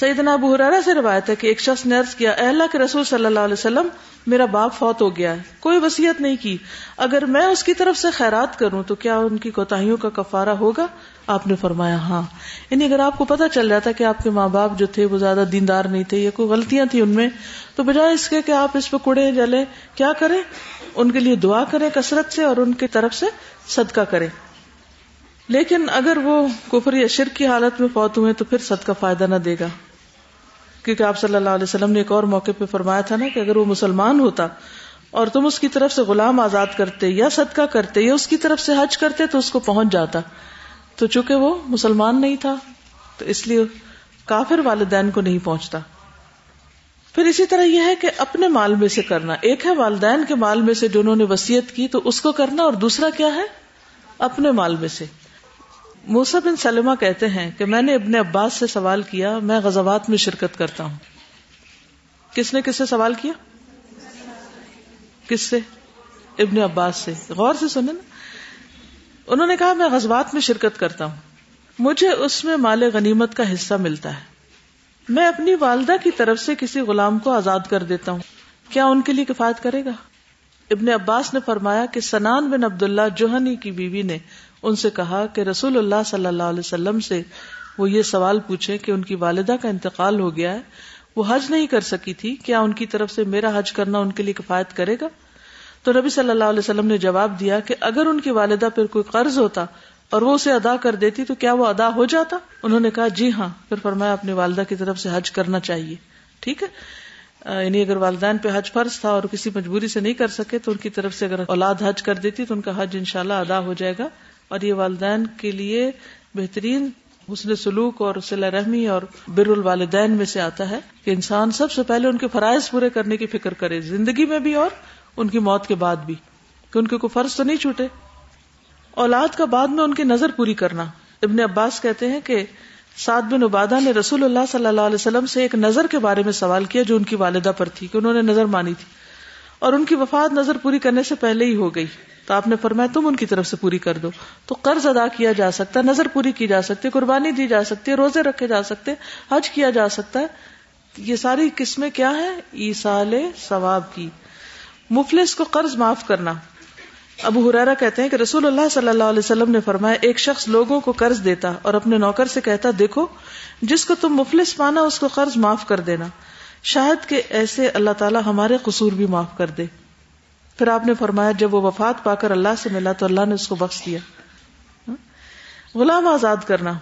سیدنا ابو حرارا سے روایت ہے کہ ایک شخص نے عرض کیا، اے اللہ کے رسول صلی اللہ علیہ وسلم، میرا باپ فوت ہو گیا ہے، کوئی وسیعت نہیں کی۔ اگر میں اس کی طرف سے خیرات کروں تو کیا ان کی کوتاہیوں کا کفارہ ہوگا؟ آپ نے فرمایا ہاں۔ یعنی اگر آپ کو پتا چل جاتا کہ آپ کے ماں باپ جو تھے وہ زیادہ دیندار نہیں تھے یا کوئی غلطیاں تھیں ان میں، تو بجائے اس کے کہ آپ اس پہ کڑے جلے، کیا کریں؟ ان کے لیے دعا کریں کثرت سے اور ان کی طرف سے صدقہ کریں۔ لیکن اگر وہ کفر یا شرک کی حالت میں فوت ہوئے تو پھر صدقہ فائدہ نہ دے گا۔ کیونکہ آپ صلی اللہ علیہ وسلم نے ایک اور موقع پہ فرمایا تھا نا کہ اگر وہ مسلمان ہوتا اور تم اس کی طرف سے غلام آزاد کرتے یا صدقہ کرتے یا اس کی طرف سے حج کرتے تو اس کو پہنچ جاتا۔ تو چونکہ وہ مسلمان نہیں تھا، تو اس لیے کافر والدین کو نہیں پہنچتا۔ پھر اسی طرح یہ ہے کہ اپنے مال میں سے کرنا۔ ایک ہے والدین کے مال میں سے جو انہوں نے وسیعت کی تو اس کو کرنا اور دوسرا کیا ہے؟ اپنے مال میں سے۔ موسا بن سلمہ کہتے ہیں کہ میں نے ابن عباس سے سوال کیا، میں غزوات میں شرکت کرتا ہوں۔ کس نے کس سے سوال کیا؟ کس سے؟ ابن عباس سے۔ غور سے سنیں نا۔ انہوں نے کہا، میں غزوات میں شرکت کرتا ہوں۔ مجھے اس میں مال غنیمت کا حصہ ملتا ہے۔ میں اپنی والدہ کی طرف سے کسی غلام کو آزاد کر دیتا ہوں۔ کیا ان کے لیے کفایت کرے گا؟ ابن عباس نے فرمایا کہ سنان بن عبد اللہ جوہنی کی بیوی نے ان سے کہا کہ رسول اللہ صلی اللہ علیہ وسلم سے وہ یہ سوال پوچھے کہ ان کی والدہ کا انتقال ہو گیا ہے، وہ حج نہیں کر سکی تھی، کیا ان کی طرف سے میرا حج کرنا ان کے لیے کفایت کرے گا؟ تو نبی صلی اللہ علیہ وسلم نے جواب دیا کہ اگر ان کی والدہ پھر کوئی قرض ہوتا اور وہ اسے ادا کر دیتی تو کیا وہ ادا ہو جاتا؟ انہوں نے کہا جی ہاں پھر فرمایا اپنی والدہ کی طرف سے حج کرنا چاہیے۔ ٹھیک ہے؟ یعنی اگر والدین پہ حج فرض تھا اور کسی مجبوری سے نہیں کر سکے تو ان کی طرف سے اگر اولاد حج کر دیتی تو ان کا حج انشاءاللہ ادا ہو جائے گا۔ اور یہ والدین کے لیے بہترین حسن سلوک اور صلاح رحمی اور بر الوالدین میں سے آتا ہے کہ انسان سب سے پہلے ان کے فرائض پورے کرنے کی فکر کرے، زندگی میں بھی اور ان کی موت کے بعد بھی، کہ ان کے کوئی فرض تو نہیں چھوٹے۔ اولاد کا بعد میں ان کی نظر پوری کرنا۔ ابن عباس کہتے ہیں کہ سعد بن عبادہ نے رسول اللہ صلی اللہ علیہ وسلم سے ایک نظر کے بارے میں سوال کیا جو ان کی والدہ پر تھی کہ انہوں نے نظر مانی تھی اور ان کی وفات نظر پوری کرنے سے پہلے ہی ہو گئی تو آپ نے فرمایا تم ان کی طرف سے پوری کر دو تو قرض ادا کیا جا سکتا ہے، نظر پوری کی جا سکتی قربانی دی جا سکتی ہے، روزے رکھے جا سکتے حج کیا جا سکتا ہے۔ یہ ساری قسمیں کیا ہے ایسال ثواب کی۔ مفلس کو قرض معاف کرنا۔ ابو ہرارا کہتے ہیں کہ رسول اللہ صلی اللہ علیہ وسلم نے فرمایا، ایک شخص لوگوں کو قرض دیتا اور اپنے نوکر سے کہتا، دیکھو، جس کو تم مفلس پانا اس کو قرض معاف کر دینا۔ شاید کہ ایسے اللہ تعالیٰ ہمارے قصور بھی معاف کر دے۔ پھر آپ نے فرمایا، جب وہ وفات پا کر اللہ سے ملا تو اللہ نے اس کو بخش دیا۔ غلام آزاد کرنا،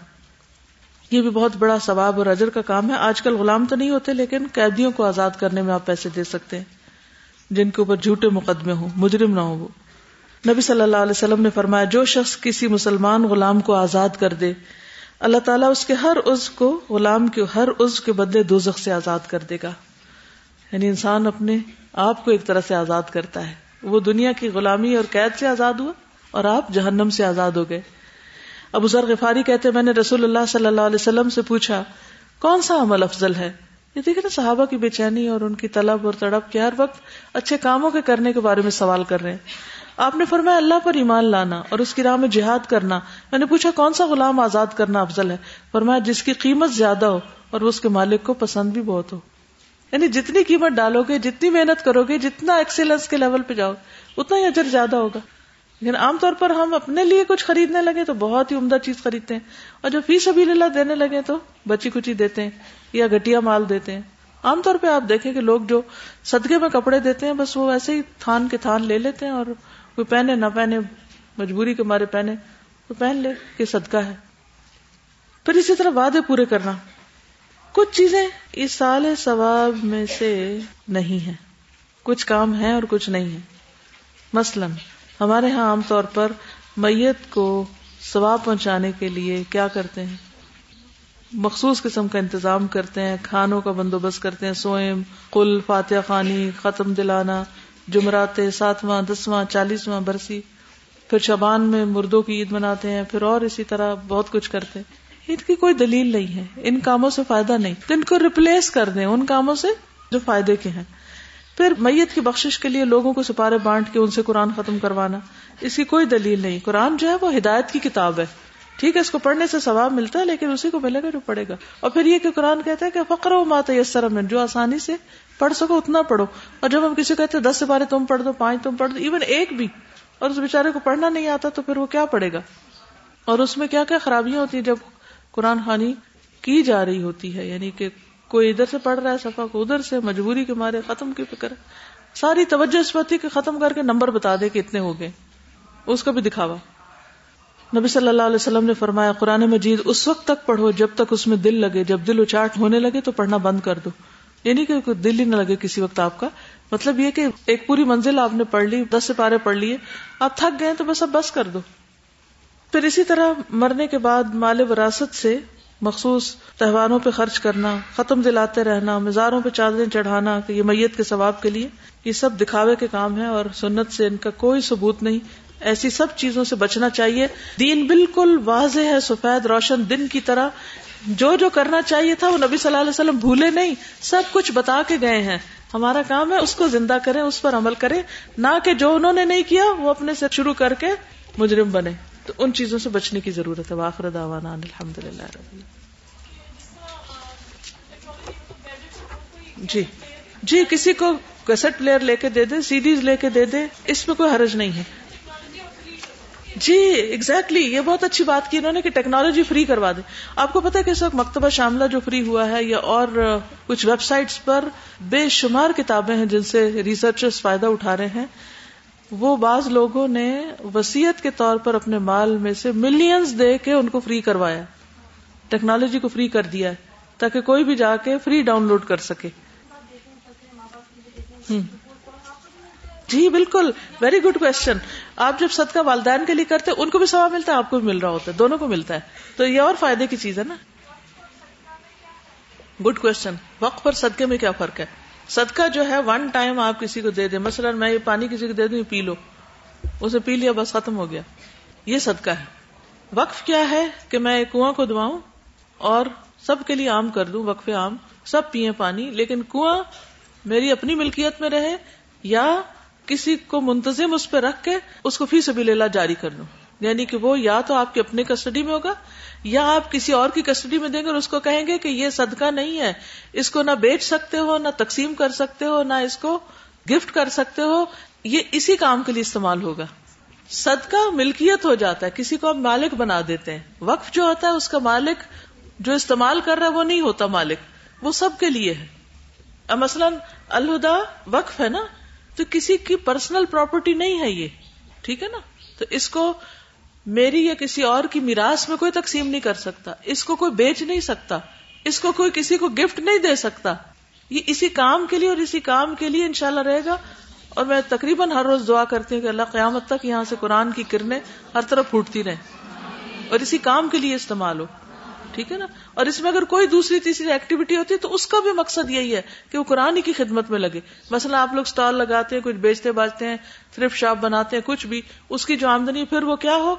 یہ بھی بہت بڑا ثواب اور اجر کا کام ہے۔ آج کل غلام تو نہیں ہوتے، لیکن قیدیوں کو آزاد کرنے میں آپ پیسے دے سکتے ہیں۔ جن کے اوپر جھوٹے مقدمے ہوں، مجرم نہ ہو وہ۔ نبی صلی اللہ علیہ وسلم نے فرمایا، جو شخص کسی مسلمان غلام کو آزاد کر دے، اللہ تعالیٰ اس کے ہر عز کو، غلام کے ہر عز کے بدلے دو سے آزاد کر دے گا۔ یعنی انسان اپنے آپ کو ایک طرح سے آزاد کرتا ہے۔ وہ دنیا کی غلامی اور قید سے آزاد ہوا اور آپ جہنم سے آزاد ہو گئے۔ ابو ذر غفاری کہتے، میں نے رسول اللہ صلی اللہ علیہ وسلم سے پوچھا، کون سا عمل افضل ہے؟ یہ دیکھے نا، صحابہ کی بے چینی اور ان کی طلب اور تڑپ کے ہر وقت اچھے کاموں کے کرنے کے بارے میں سوال کر رہے ہیں۔ آپ نے فرمایا اللہ پر ایمان لانا اور اس کی راہ میں جہاد کرنا، میں نے پوچھا کون سا غلام آزاد کرنا افضل ہے؟ فرمایا جس کی قیمت زیادہ ہو اور اس کے مالک کو پسند بھی بہت ہو۔ یعنی جتنی قیمت ڈالو گے جتنی محنت کرو گے جتنا ایکسیلنس کے لیول پہ جاؤ، اتنا ہی اجر زیادہ ہوگا۔ لیکن عام طور پر ہم اپنے لیے کچھ خریدنے لگے تو بہت ہی عمدہ چیز خریدتے ہیں۔ اور جب فیس ابھی اللہ دینے لگے تو بچی کچی دیتے ہیں یا گٹیا مال دیتے ہیں۔ عام طور پہ آپ دیکھیں کہ لوگ جو صدقے میں کپڑے دیتے ہیں، بس وہ ایسے ہی تھان کے تھان لے لیتے ہیں اور کوئی پہنے، نہ پہنے، مجبوری کے مارے پہنے، تو پہن لے کہ صدقہ ہے۔ پھر اسی طرح وعدے پورے کرنا۔ کچھ چیزیں اس سال ثواب میں سے نہیں ہے کچھ کام ہے اور کچھ نہیں ہے مثلا ہمارے ہاں عام طور پر میت کو ثواب پہنچانے کے لیے کیا کرتے ہیں؟ مخصوص قسم کا انتظام کرتے ہیں، کھانوں کا بندوبست کرتے ہیں، سوئم کل فاتحہ خانی ختم دلانا جمعرات ساتواں، دسواں، چالیسواں برسی، پھر شبان میں مردوں کی عید مناتے ہیں، پھر اور اسی طرح بہت کچھ کرتے ہیں۔ عید کی کوئی دلیل نہیں ہے۔ ان کاموں سے فائدہ نہیں۔ تو ان کو ریپلیس کر دیں، ان کاموں سے جو فائدے کے ہیں۔ پھر میت کی بخشش کے لیے لوگوں کو سپارے بانٹ کے ان سے قرآن ختم کروانا۔ اس کی کوئی دلیل نہیں۔ قرآن جو ہے وہ ہدایت کی کتاب ہے۔ ٹھیک ہے، اس کو پڑھنے سے ثواب ملتا ہے، لیکن اسی کو ملے گا جو پڑھے گا۔ اور پھر یہ کہ قرآن کہتا ہے کہ فقر و مات یسر جو آسانی سے پڑھ سکو، اتنا پڑھو۔ اور جب ہم کسی کہتے دس سے بارے تم پڑھ دو، پانچ تم پڑھ دو ایون ایک بھی، اور اس بےچارے کو پڑھنا نہیں آتا، تو پھر وہ کیا پڑھے گا؟ اور اس میں کیا کیا خرابیاں ہوتی ہیں؟ جب قرآن خانی کی جا رہی ہوتی ہے یعنی کہ کوئی ادھر سے پڑھ رہا ہے صفا کو ادھر سے، مجبوری کے مارے، ختم کی فکر ساری توجہ اس بات کہ ختم کر کے نمبر بتا دے کہ اتنے ہو گئے۔ اس کا بھی دکھاوا۔ نبی صلی اللہ علیہ وسلم نے فرمایا، قرآن مجید، اس وقت تک پڑھو جب تک اس میں دل لگے، جب دل اچاٹ ہونے لگے تو پڑھنا بند کر دو۔ یعنی کہ دل ہی نہ لگے کسی وقت آپ کا۔ مطلب یہ کہ ایک پوری منزل آپ نے پڑھ لی، دس سے پارے پڑھ لیے۔ آپ تھک گئے تو بس اب بس کر دو۔ پھر اسی طرح مرنے کے بعد مال وراثت سے مخصوص تہواروں پہ خرچ کرنا، ختم دلاتے رہنا، مزاروں پہ چادریں چڑھانا کہ یہ میت کے ثواب کے لیے، یہ سب دکھاوے کے کام ہے اور سنت سے ان کا کوئی ثبوت نہیں۔ ایسی سب چیزوں سے بچنا چاہیے۔ دین بالکل واضح ہے، سفید روشن دن کی طرح۔ جو جو کرنا چاہیے تھا وہ نبی صلی اللہ علیہ وسلم بھولے نہیں، سب کچھ بتا کے گئے ہیں۔ ہمارا کام ہے اس کو زندہ کریں، اس پر عمل کریں، نہ کہ جو انہوں نے نہیں کیا وہ اپنے سے شروع کر کے مجرم بنے۔ تو ان چیزوں سے بچنے کی ضرورت ہے۔ واخر دعوانا الحمد للہ جی۔ جی کسی کو کیسٹ پلیئر لے کے دے دے سیڈیز لے کے دے دے اس میں کوئی حرج نہیں ہے۔ جی ایگزیکٹلی exactly. یہ بہت اچھی بات کی انہوں نے کہ ٹیکنالوجی فری کروا دے آپ کو پتا کہ اس وقت مکتبہ شاملہ جو فری ہوا ہے یا اور کچھ ویب سائٹس پر بے شمار کتابیں ہیں جن سے ریسرچرز فائدہ اٹھا رہے ہیں، وہ بعض لوگوں نے وسیعت کے طور پر اپنے مال میں سے ملینز دے کے ان کو فری کروایا۔ ٹیکنالوجی کو فری کر دیا ہے تاکہ کوئی بھی جا کے فری ڈاؤن لوڈ کر سکے۔ جی بالکل۔ ویری گڈ کوشچن آپ جب صدقہ والدین کے لیے کرتے ان کو بھی ثواب ملتا ہے، آپ کو بھی مل رہا ہوتا ہے، دونوں کو ملتا ہے۔ تو یہ اور فائدے کی چیز ہے نا۔ گڈ کوشچن وقت پر صدقے میں کیا فرق ہے؟ صدقہ جو ہے ون ٹائم آپ کسی کو دے دیں۔ مثلا میں یہ پانی کسی کو دے دوں پی لو۔ اسے پی لیا، بس ختم ہو گیا۔ یہ صدقہ ہے۔ وقف کیا ہے کہ میں کنواں کو دعاؤں اور سب کے لیے عام کر دوں وقف عام، سب پیئے پانی، لیکن کنواں میری اپنی ملکیت میں رہے یا کسی کو منتظم اس پہ رکھ کے اس کو فی سبھی لیلا جاری کر دوں یعنی کہ وہ یا تو آپ کے اپنے کسٹڈی میں ہوگا یا آپ کسی اور کی کسٹڈی میں دیں گے اور اس کو کہیں گے کہ یہ صدقہ نہیں ہے۔ اس کو نہ بیچ سکتے ہو، نہ تقسیم کر سکتے ہو، نہ اس کو گفٹ کر سکتے ہو۔ یہ اسی کام کے لیے استعمال ہوگا۔ صدقہ ملکیت ہو جاتا ہے، کسی کو آپ مالک بنا دیتے ہیں۔ وقف جو ہوتا ہے، اس کا مالک جو استعمال کر رہا ہے، وہ نہیں ہوتا مالک۔ وہ سب کے لیے ہے۔ مثلاً الہدا وقف ہے نا؟ تو کسی کی پرسنل پراپرٹی نہیں ہے یہ، ٹھیک ہے نا؟ تو اس کو میری یا کسی اور کی میراث میں کوئی تقسیم نہیں کر سکتا، اس کو کوئی بیچ نہیں سکتا، اس کو کوئی کسی کو گفٹ نہیں دے سکتا۔ یہ اسی کام کے لیے اور اسی کام کے لیے انشاءاللہ رہے گا۔ اور میں تقریباً ہر روز دعا کرتی ہوں کہ اللہ قیامت تک یہاں سے قرآن کی کرنیں ہر طرف پھوٹتی رہیں اور اسی کام کے لیے استعمال ہو۔ ٹھیک ہے نا؟ اور اس میں اگر کوئی دوسری تیسری ایکٹیویٹی ہوتی ہے تو اس کا بھی مقصد یہی ہے کہ وہ قرآن کی خدمت میں لگے۔ مثلا آپ لوگ اسٹال لگاتے ہیں کچھ بیچتے باجتے ہیں تھرف شاپ بناتے ہیں، کچھ بھی، اس کی جو آمدنی پھر وہ کیا ہو؟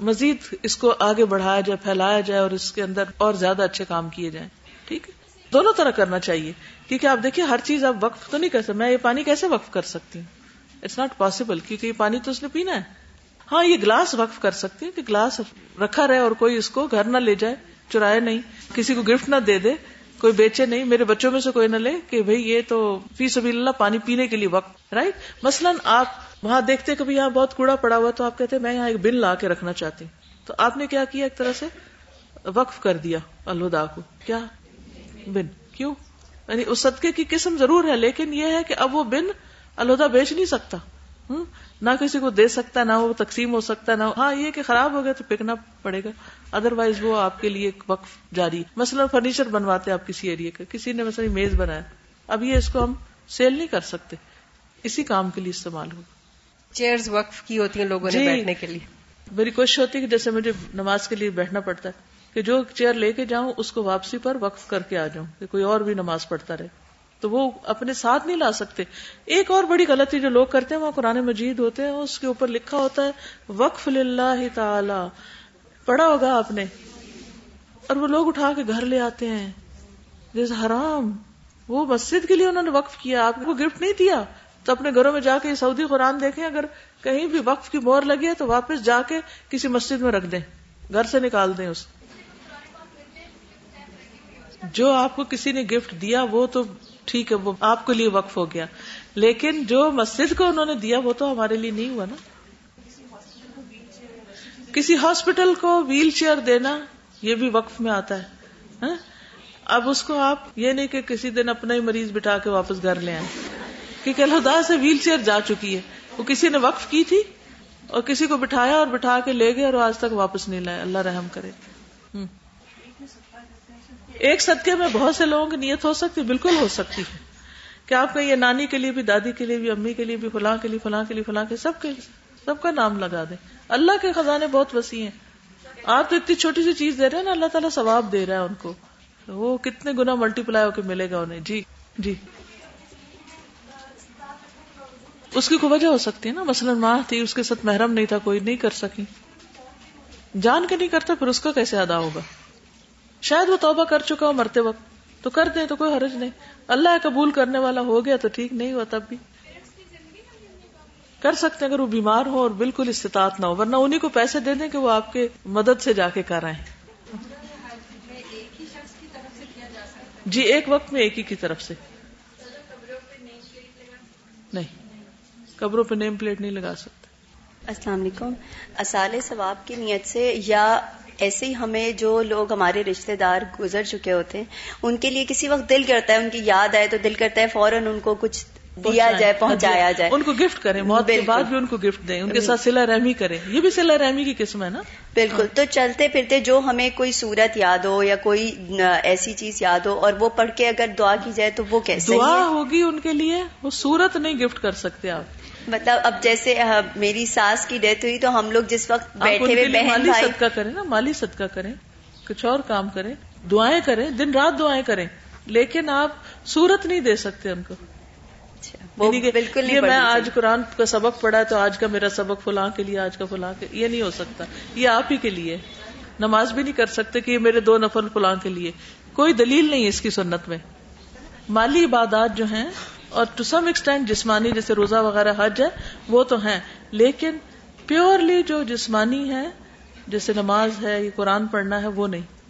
مزید اس کو آگے بڑھایا جائے، پھیلایا جائے اور اس کے اندر اور زیادہ اچھے کام کیے جائیں۔ ٹھیک ہے؟ دونوں طرح کرنا چاہیے۔ کیونکہ آپ دیکھیں ہر چیز آپ وقف تو نہیں کر سکتے۔ میں یہ پانی کیسے وقف کر سکتی ہوں؟ اٹس ناٹ پاسبل کیونکہ یہ پانی تو اس نے پینا ہے۔ ہاں یہ گلاس وقف کر سکتی کہ گلاس رکھا رہے اور کوئی اس کو گھر نہ لے جائے۔ چرائے نہیں، کسی کو گفٹ نہ دے دے، کوئی بیچے نہیں، میرے بچوں میں سے کوئی نہ لے کہ بھئی یہ تو فی سبھی اللہ پانی پینے کے لیے وقت رائٹ مثلاً آپ وہاں دیکھتے کبھی یہاں بہت کوڑا پڑا ہوا تو آپ کہتے ہیں میں یہاں ایک بن لا کے رکھنا چاہتی ہوں۔ تو آپ نے کیا کیا ایک طرح سے؟ وقف کر دیا الدا کو۔ کیا؟ بن۔ کیوں؟ یعنی اس صدقے کی قسم ضرور ہے، لیکن یہ ہے کہ اب وہ بن الہدا بیچ نہیں سکتا۔ نہ کسی کو دے سکتا، نہ وہ تقسیم ہو سکتا، نہ ہاں یہ کہ خراب ہو گیا تو پکنا پڑے گا۔ ادر وائز وہ آپ کے لیے وقف جاری مثلا فرنیچر بنواتے آپ کسی ایریے کا کسی نے مثلا میز بنایا۔ اب یہ اس کو ہم سیل نہیں کر سکتے۔ اسی کام کے لیے استعمال ہوگا۔ چیئر وقف کی ہوتی ہیں لوگوں نے جی۔ بیٹھنے کے لیے۔ میری کوشش ہوتی ہے کہ جیسے مجھے نماز کے لیے بیٹھنا پڑتا ہے کہ جو چیئر لے کے جاؤں اس کو واپسی پر وقف کر کے آ جاؤں کہ کوئی اور بھی نماز پڑھتا رہے۔ تو وہ اپنے ساتھ نہیں لا سکتے۔ ایک اور بڑی غلطی جو لوگ کرتے ہیں وہ قرآن مجید ہوتے ہیں اس کے اوپر لکھا ہوتا ہے وقف اللہ تعالی۔ پڑھا ہوگا آپ نے اور وہ لوگ اٹھا کے گھر لے آتے ہیں۔ جیسے حرام، وہ مسجد کے لیے انہوں نے وقف کیا، آپ کو گفٹ نہیں دیا۔ تو اپنے گھروں میں جا کے سعودی قرآن دیکھیں، اگر کہیں بھی وقف کی مور لگی ہے تو واپس جا کے کسی مسجد میں رکھ دیں۔ گھر سے نکال دیں اس۔ جو آپ کو کسی نے گفٹ دیا، وہ تو ٹھیک ہے، وہ آپ کے لیے وقف ہو گیا۔ لیکن جو مسجد کو انہوں نے دیا، وہ تو ہمارے لیے نہیں ہوا نا۔ کسی ہاسپٹل کو ویل چیئر دینا یہ بھی وقف میں آتا ہے ہاں؟ اب اس کو آپ یہ نہیں کہ کسی دن اپنا ہی مریض بٹھا کے واپس گھر لے آئے کیونکہ اللہ سے ویل چیئر جا چکی ہے۔ وہ کسی نے وقف کی تھی اور کسی کو بٹھایا اور بٹھا کے لے گئے اور آج تک واپس نہیں لائے۔ اللہ رحم کرے۔ ایک صدقے میں بہت سے لوگوں کی نیت ہو سکتی، بالکل ہو سکتی ہے۔ کہ آپ یہ نانی کے لیے بھی، دادی کے لیے بھی، امی کے لیے بھی، فلاں کے لیے، فلاں کے لیے، فلاں کے سب کے، سب کا نام لگا دیں۔ اللہ کے خزانے بہت وسیع ہیں۔ آپ تو اتنی چھوٹی سی چیز دے رہے ہیں نا، اللہ تعالیٰ ثواب دے رہا ہے ان کو۔ وہ کتنے گنا ملٹی پلائی ہو کے ملے گا انہیں۔ جی جی۔ اس کی کوئی وجہ ہو سکتی ہے نا؟ مثلاً ماں تھی، اس کے ساتھ محرم نہیں تھا، کوئی نہیں کر سکی۔ جان کے نہیں کرتا، پھر اس کا کیسے ادا ہوگا؟ شاید وہ توبہ کر چکا ہو مرتے وقت۔ تو کر دیں، تو کوئی حرج نہیں۔ اللہ قبول کرنے والا ہو گیا تو ٹھیک، نہیں ہوا تب بھی۔ کر سکتے ہیں اگر وہ بیمار ہو اور بالکل استطاعت نہ ہو، ورنہ انہیں کو پیسے دے دیں کہ وہ آپ کے مدد سے جا کے کر جی ایک وقت میں ایک ہی کی طرف سے۔ نہیں، قبروں پہ نیم پلیٹ نہیں لگا سکتے۔ السلام علیکم۔ اصال ثواب کی نیت سے یا ایسے ہی ہمیں جو لوگ ہمارے رشتہ دار گزر چکے ہوتے ہیں، ان کے لیے کسی وقت دل کرتا ہے، ان کی یاد آئے تو دل کرتا ہے فوراً ان کو کچھ دیا جائے پہنچایا جائے۔ ان کو گفٹ کریں موت کے بعد بھی ان کو گفٹ دیں۔ ان کے ساتھ سلا رحمی کریں۔ یہ بھی سلا رحمی کی قسم ہے نا؟ بالکل۔ تو چلتے پھرتے جو ہمیں کوئی صورت یاد ہو یا کوئی ایسی چیز یاد ہو اور وہ پڑھ کے اگر دعا کی جائے تو وہ کیسے دعا ہوگی ان کے لیے؟ وہ صورت نہیں گفٹ کر سکتے آپ۔ مطلب اب جیسے میری ساس کی ڈیتھ ہوئی تو ہم لوگ جس وقت بیٹھے ہوئے بہن مالی صدقہ کریں نا مالی صدقہ کریں۔ کچھ اور کام کریں۔ دعائیں کریں دن رات دعائیں کریں۔ لیکن آپ صورت نہیں دے سکتے ان کو۔ بالکل یہ میں آج قرآن کا سبق پڑھا تو آج کا میرا سبق فلاں کے لیے آج کا فلاں کے یہ نہیں ہو سکتا۔ یہ آپ ہی کے لیے۔ نماز بھی نہیں کر سکتے کہ یہ میرے دو نفل فلاں کے لیے۔ کوئی دلیل نہیں ہے اس کی سنت میں۔ مالی عبادات جو ہیں اور ٹو سم ایکسٹینٹ جسمانی جیسے روزہ وغیرہ حج ہے وہ تو ہیں۔ لیکن پیورلی جو جسمانی ہے جیسے نماز ہے یہ قرآن پڑھنا ہے وہ نہیں۔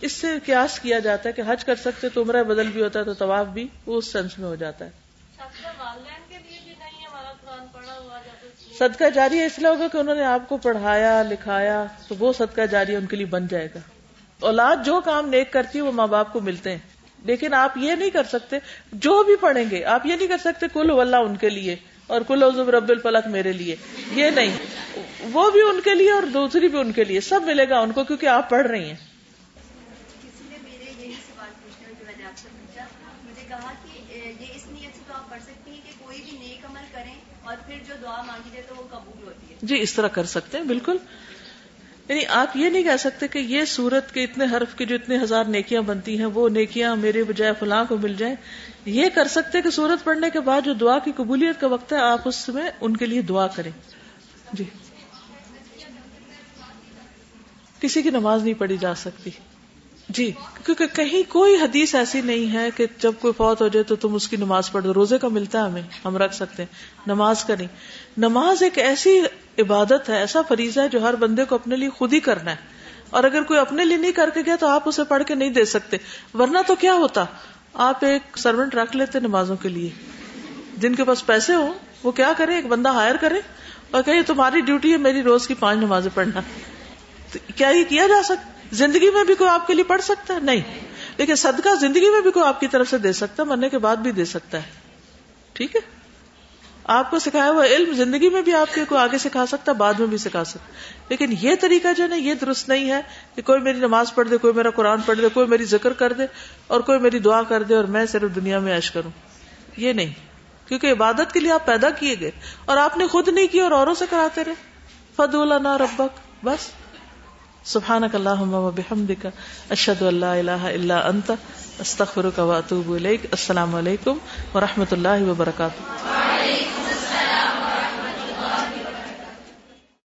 اس سے قیاس کیا جاتا ہے کہ حج کر سکتے تو عمرہ بدل بھی ہوتا ہے تو طواف بھی وہ اس سینس میں ہو جاتا ہے۔ صدقہ جاری اس لیے ہوگا کہ انہوں نے آپ کو پڑھایا لکھایا تو وہ صدقہ جاری ان کے لیے بن جائے گا۔ اولاد جو کام نیک کرتی ہے وہ ماں باپ کو ملتے ہیں۔ لیکن آپ یہ نہیں کر سکتے جو بھی پڑھیں گے آپ یہ نہیں کر سکتے کل اللہ ان کے لیے اور کل عزب رب الفلق میرے لیے۔ یہ نہیں۔ وہ بھی ان کے لیے اور دوسری بھی ان کے لیے سب ملے گا ان کو کیونکہ آپ پڑھ رہی ہیں۔ جی اس طرح کر سکتے ہیں، بالکل۔ یعنی آپ یہ نہیں کہہ سکتے کہ یہ سورت کے اتنے حرف کے جو اتنے ہزار نیکیاں بنتی ہیں، وہ نیکیاں میرے بجائے فلاں کو مل جائیں۔ یہ کر سکتے کہ سورت پڑھنے کے بعد جو دعا کی قبولیت کا وقت ہے، آپ اس میں ان کے لیے دعا کریں۔ جی۔ کسی کی نماز نہیں پڑھی جا سکتی۔ جی کیونکہ کہیں کوئی حدیث ایسی نہیں ہے کہ جب کوئی فوت ہو جائے تو تم اس کی نماز پڑھ دو، روزے کا ملتا ہے ہمیں، ہم رکھ سکتے ہیں، نماز کا نہیں۔ نماز ایک ایسی عبادت ہے، ایسا فریضہ ہے جو ہر بندے کو اپنے لیے خود ہی کرنا ہے۔ اور اگر کوئی اپنے لیے نہیں کر کے گیا تو آپ اسے پڑھ کے نہیں دے سکتے۔ ورنہ تو کیا ہوتا؟ آپ ایک سروینٹ رکھ لیتے نمازوں کے لیے۔ جن کے پاس پیسے ہوں، وہ کیا کرے ایک بندہ ہائر کرے اور کہ تمہاری ڈیوٹی ہے، میری روز کی پانچ نمازیں پڑھنا۔ کیا یہ کیا جا سکتا؟ زندگی میں بھی کوئی آپ کے لیے پڑھ سکتا ہے؟ نہیں. لیکن صدقہ زندگی میں بھی کوئی آپ کی طرف سے دے سکتا ہے، مرنے کے بعد بھی دے سکتا ہے۔ ٹھیک ہے؟ آپ کو سکھایا ہوا علم زندگی میں بھی آپ کے کوئی آگے سکھا سکتا ہے، بعد میں بھی سکھا سکتا لیکن یہ طریقہ جو ہے یہ درست نہیں ہے کہ کوئی میری نماز پڑھ دے، کوئی میرا قرآن پڑھ دے، کوئی میری ذکر کر دے اور کوئی میری دعا کر دے اور میں صرف دنیا میں عش کروں۔ یہ نہیں۔ کیونکہ عبادت کے لیے آپ پیدا کیے گئے اور آپ نے خود نہیں کی اور اوروں سے کراتے رہے۔ فد اللہ ربک، بس۔ سبحان کا اللہ بحمد کا اشد اللہ اللہ انت استخر کا واطوب السلام علیکم و رحمۃ اللہ وبرکاتہ۔